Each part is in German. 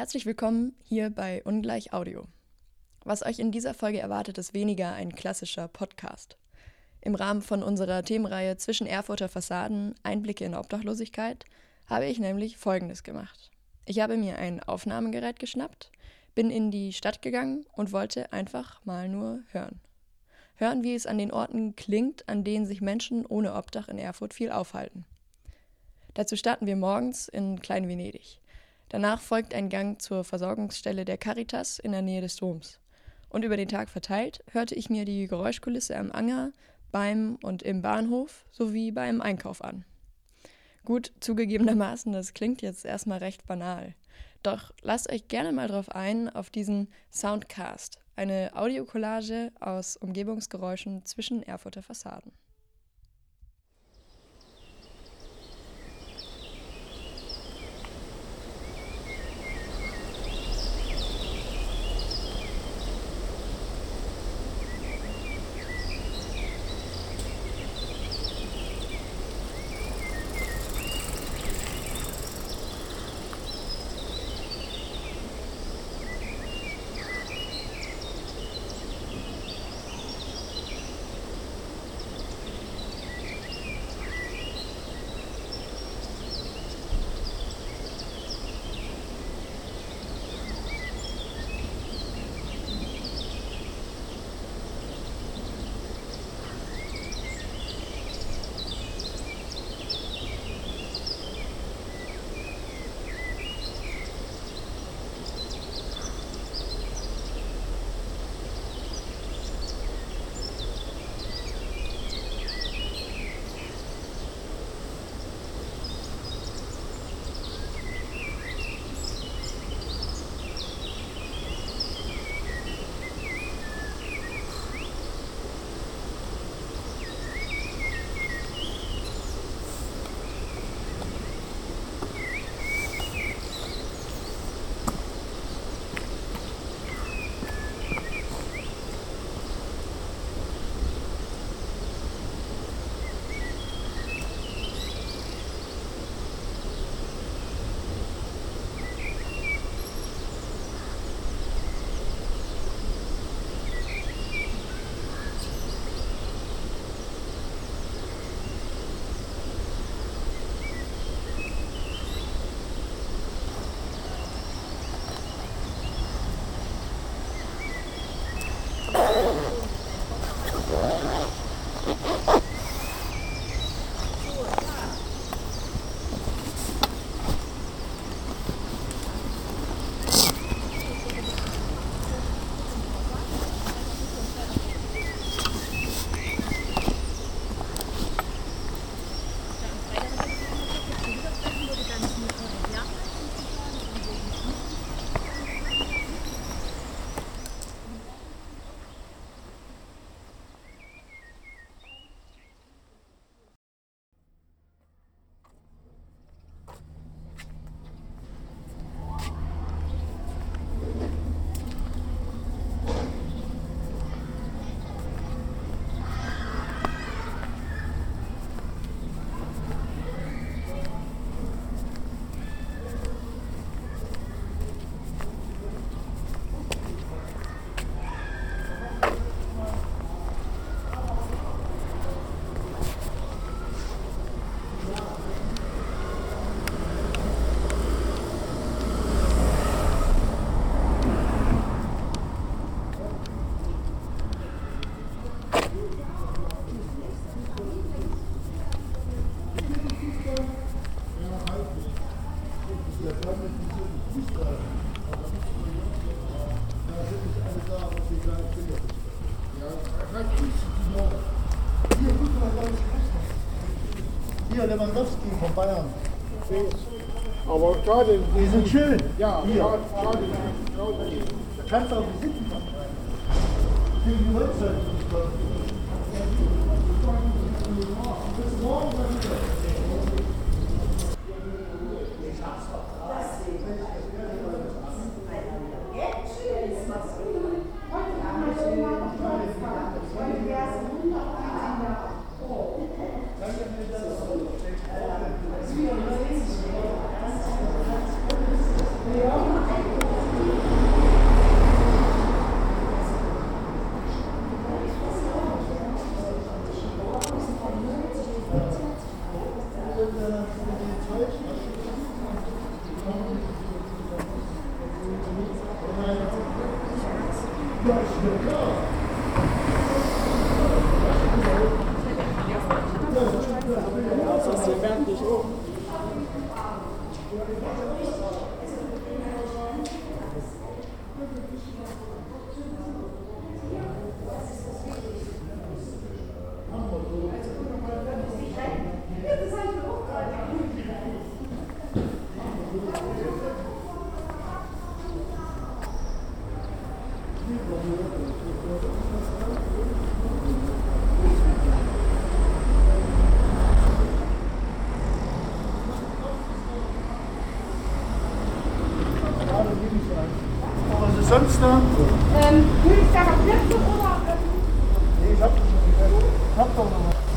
Herzlich willkommen hier bei Ungleich Audio. Was euch in dieser Folge erwartet, ist weniger ein klassischer Podcast. Im Rahmen von unserer Themenreihe Zwischen Erfurter Fassaden Einblicke in Obdachlosigkeit habe ich nämlich Folgendes gemacht. Ich habe mir ein Aufnahmegerät geschnappt, bin in die Stadt gegangen und wollte einfach mal nur hören. Hören, wie es an den Orten klingt, an denen sich Menschen ohne Obdach in Erfurt viel aufhalten. Dazu starten wir morgens in Klein Venedig. Danach folgt ein Gang zur Versorgungsstelle der Caritas in der Nähe des Doms. Und über den Tag verteilt hörte ich mir die Geräuschkulisse am Anger, beim und im Bahnhof sowie beim Einkauf an. Gut, zugegebenermaßen, das klingt jetzt erstmal recht banal. Doch lasst euch gerne mal drauf ein, auf diesen Soundcast, eine Audiokollage aus Umgebungsgeräuschen zwischen Erfurter Fassaden. Lewandowski von Bayern. Aber schade. Die sind schön. Ja, Hier. schade. schade. Da kannst du auch machen. Für die Uhrzeit. sonst noch? Ähm, is daar sagen, oder? Nee, ich hab, ich.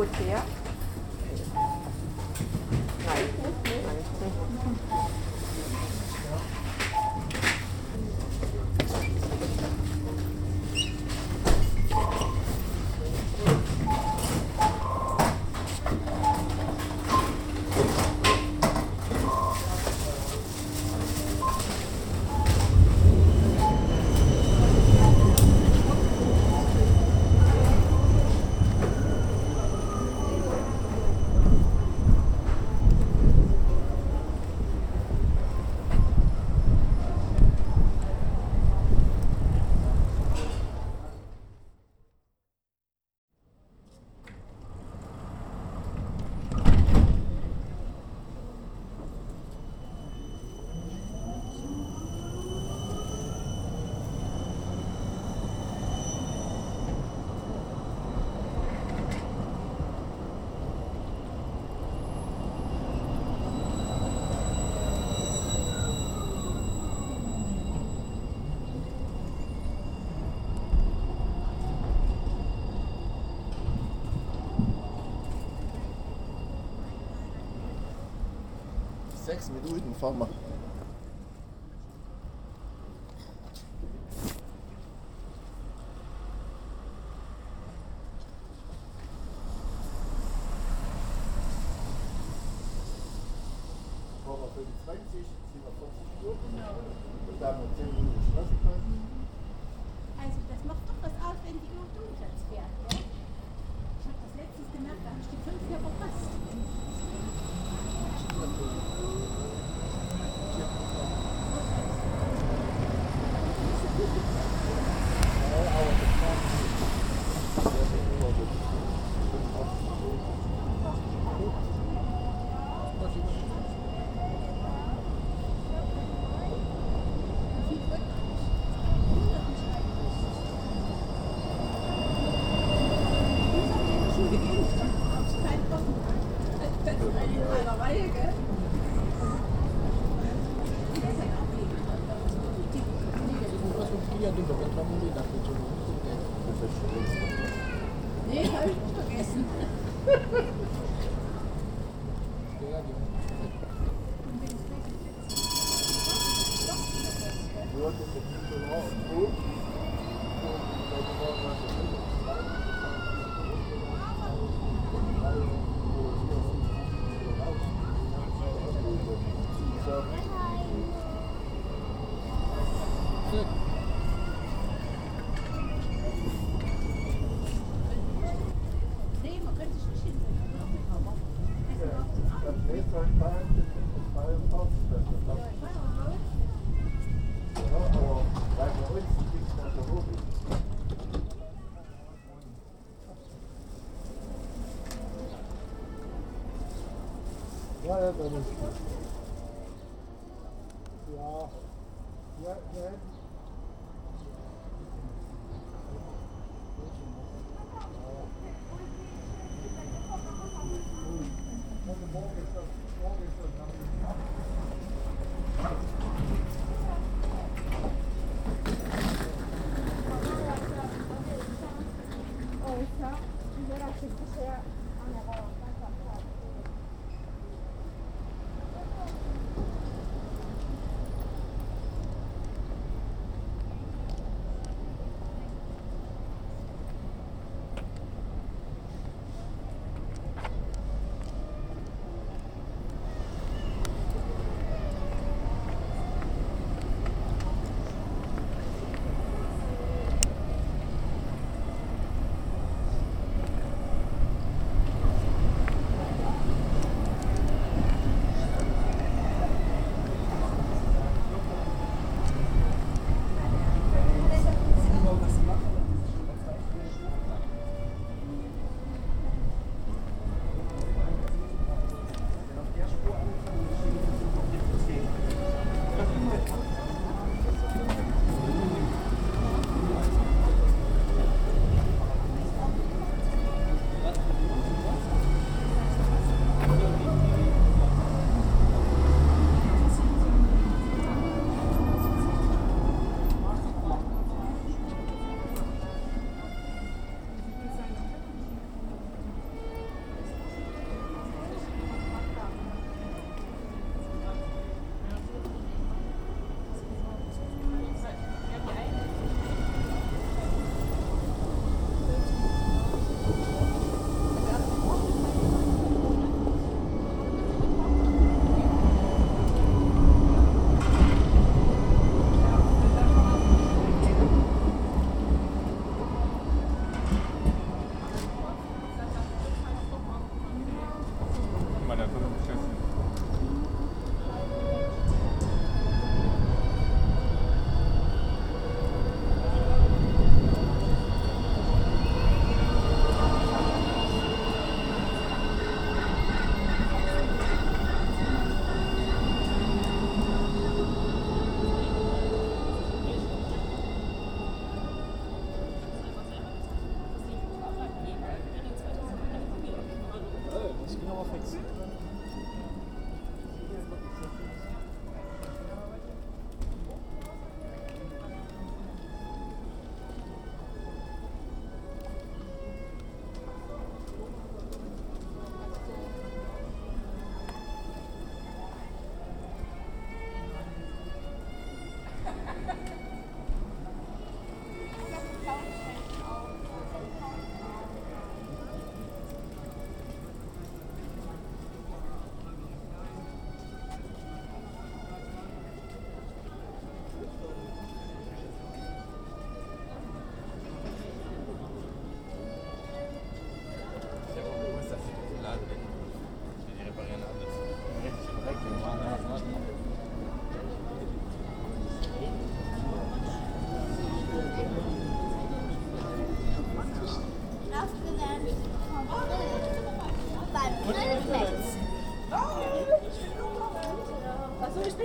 뭐 무엇이에요? Sechs Minuten fahren wir. 해도 저게 터물이 나 그쪽으로 했을 때. 네, 알겠습니다. Ja, ja, dann ist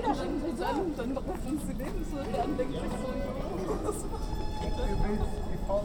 Schon so dann, den so und dann denkt sich so, was Die Frau